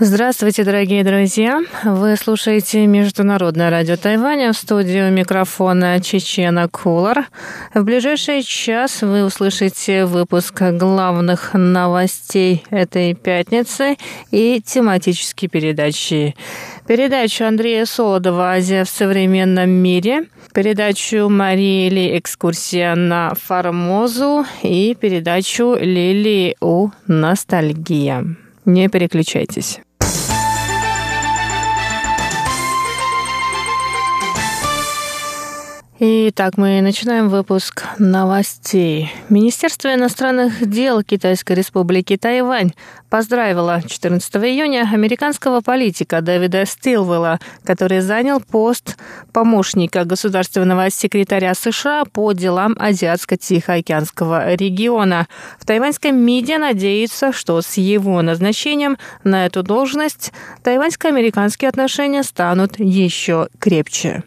Здравствуйте, дорогие друзья! Вы слушаете Международное радио Тайваня в студию микрофона Чечена Кулар. В ближайший час вы услышите выпуск главных новостей этой пятницы и тематические передачи. Передачу Андрея Солодова «Азия в современном мире», передачу Марии Ли «Экскурсия на Формозу» и передачу Лили У «Ностальгия». Не переключайтесь. Итак, мы начинаем выпуск новостей. Министерство иностранных дел Китайской республики Тайвань поздравило 14 июня американского политика Дэвида Стилвелла, который занял пост помощника государственного секретаря США по делам Азиатско-Тихоокеанского региона. В тайваньском МИДе надеются, что с его назначением на эту должность тайваньско-американские отношения станут еще крепче.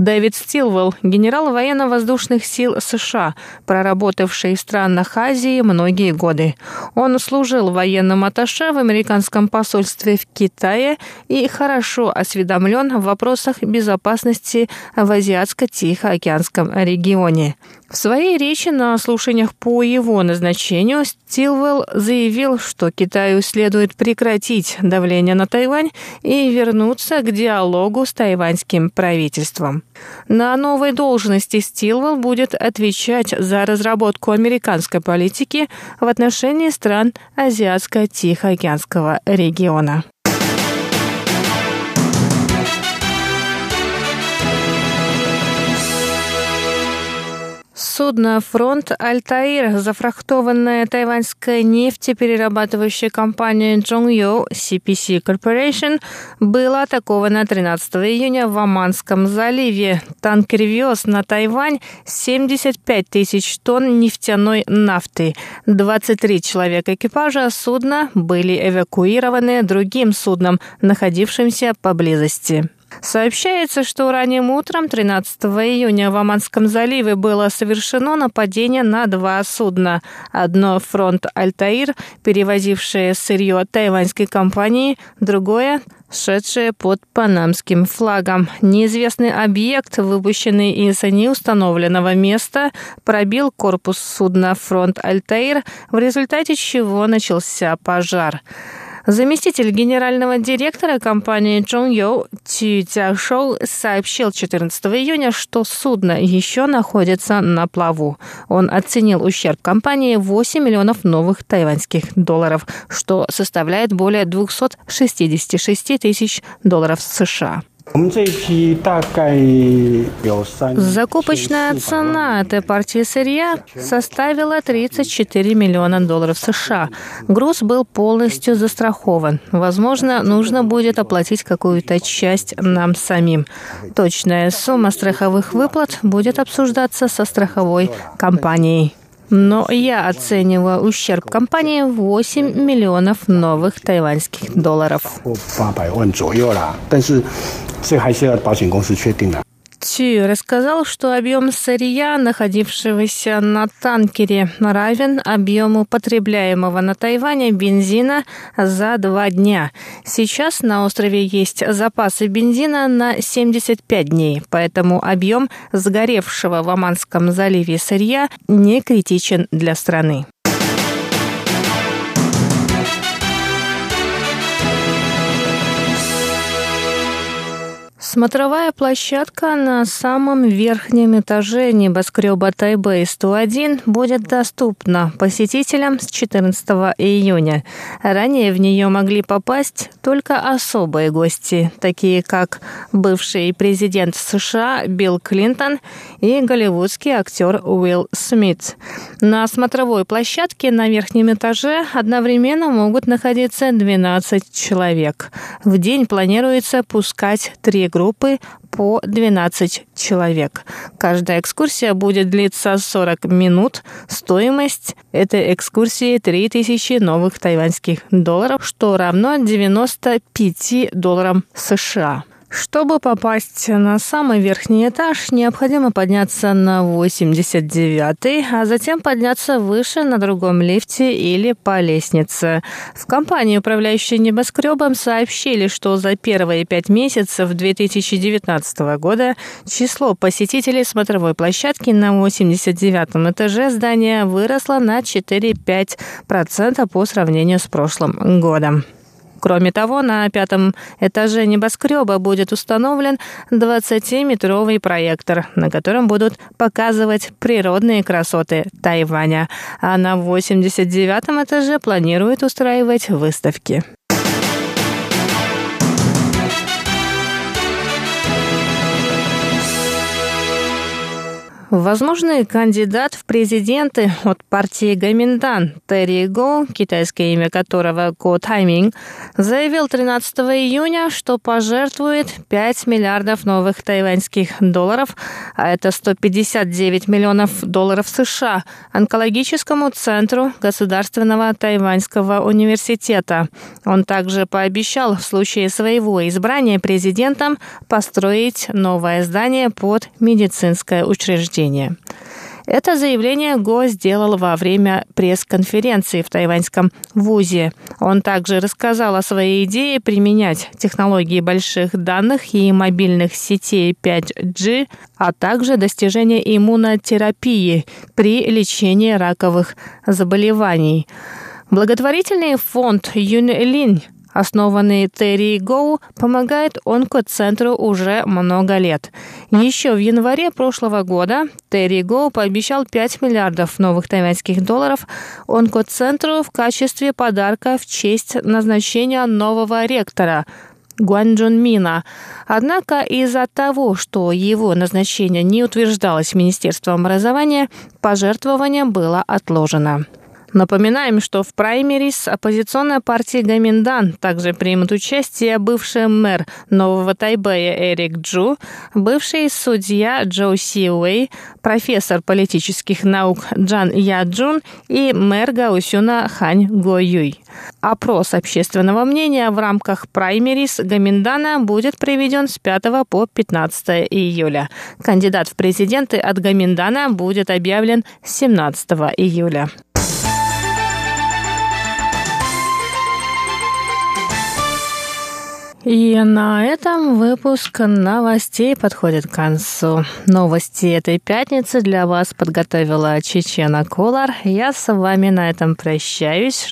Дэвид Стилвелл, генерал военно-воздушных сил США, проработавший в странах Азии многие годы. Он служил военным атташе в американском посольстве в Китае и хорошо осведомлен в вопросах безопасности в Азиатско-Тихоокеанском регионе. В своей речи на слушаниях по его назначению Стилвелл заявил, что Китаю следует прекратить давление на Тайвань и вернуться к диалогу с тайваньским правительством. На новой должности Стилвелл будет отвечать за разработку американской политики в отношении стран Азиатско-Тихоокеанского региона. Судно «Фронт Альтаир», зафрахтованное тайваньской нефтеперерабатывающей компанией Чжонгю CPC Corporation, было атаковано 13 июня в Оманском заливе. Танкер вез на Тайвань 75 тысяч тонн нефтяной нафты. 23 человека экипажа судна были эвакуированы другим судном, находившимся поблизости. Сообщается, что ранним утром 13 июня в Оманском заливе было совершено нападение на два судна. Одно «Фронт Альтаир», перевозившее сырье тайваньской компании, другое шедшее под панамским флагом. Неизвестный объект, выпущенный из неустановленного места, пробил корпус судна «Фронт Альтаир», в результате чего начался пожар. Заместитель генерального директора компании Чжон Йоу Цю Цяшоу сообщил 14 июня, что судно еще находится на плаву. Он оценил ущерб компании 8 миллионов новых тайваньских долларов, что составляет более 266 тысяч долларов США. Закупочная цена этой партии сырья составила 34 миллиона долларов США. Груз был полностью застрахован. Возможно, нужно будет оплатить какую-то часть нам самим. Точная сумма страховых выплат будет обсуждаться со страховой компанией. Но я оцениваю ущерб компании в 8 миллионов новых тайваньских долларов. Цюй рассказал, что объем сырья, находившегося на танкере, равен объему потребляемого на Тайване бензина за два дня. Сейчас на острове есть запасы бензина на 75 дней, поэтому объем сгоревшего в Оманском заливе сырья не критичен для страны. Смотровая площадка на самом верхнем этаже небоскреба Тайбэй-101 будет доступна посетителям с 14 июня. Ранее в нее могли попасть только особые гости, такие как бывший президент США Билл Клинтон и голливудский актер Уилл Смит. На смотровой площадке на верхнем этаже одновременно могут находиться 12 человек. В день планируется пускать три группы группы по 12 человек. Каждая экскурсия будет длиться 40 минут. Стоимость этой экскурсии 3000 новых тайваньских долларов, что равно 95 долларам США. Чтобы попасть на самый верхний этаж, необходимо подняться на 89-й, а затем подняться выше на другом лифте или по лестнице. В компании, управляющей небоскребом, сообщили, что за первые пять месяцев 2019 года число посетителей смотровой площадки на 89-м этаже здания выросло на 4-5% по сравнению с прошлым годом. Кроме того, на пятом этаже небоскреба будет установлен 20-метровый проектор, на котором будут показывать природные красоты Тайваня. А на 89-м этаже планируют устраивать выставки. Возможный кандидат в президенты от партии Гаминдан Терри Го, китайское имя которого Го Тайминг, заявил 13 июня, что пожертвует 5 миллиардов новых тайваньских долларов, а это 159 миллионов долларов США, онкологическому центру Государственного тайваньского университета. Он также пообещал в случае своего избрания президентом построить новое здание под медицинское учреждение учреждения. Это заявление Го сделал во время пресс-конференции в тайваньском ВУЗе. Он также рассказал о своей идее применять технологии больших данных и мобильных сетей 5G, а также достижение иммунотерапии при лечении раковых заболеваний. Благотворительный фонд Юнилинь Основанный Терри Гоу помогает онкоцентру уже много лет. Еще в январе прошлого года Терри Гоу пообещал 5 миллиардов новых тайваньских долларов онкоцентру в качестве подарка в честь назначения нового ректора Гуанчжун Мина. Однако из-за того, что его назначение не утверждалось Министерством образования, пожертвование было отложено. Напоминаем, что в праймерис оппозиционная партия Гаминдан также примет участие бывший мэр Нового Тайбэя Эрик Джу, бывший судья Джоу Си Уэй, профессор политических наук Джан Я Джун и мэр Гаусюна Хань Го Юй. Опрос общественного мнения в рамках праймерис Гаминдана будет проведен с 5 по 15 июля. Кандидат в президенты от Гаминдана будет объявлен 17 июля. И на этом выпуск новостей подходит к концу. Новости этой пятницы для вас подготовила Чечена Колар. Я с вами на этом прощаюсь.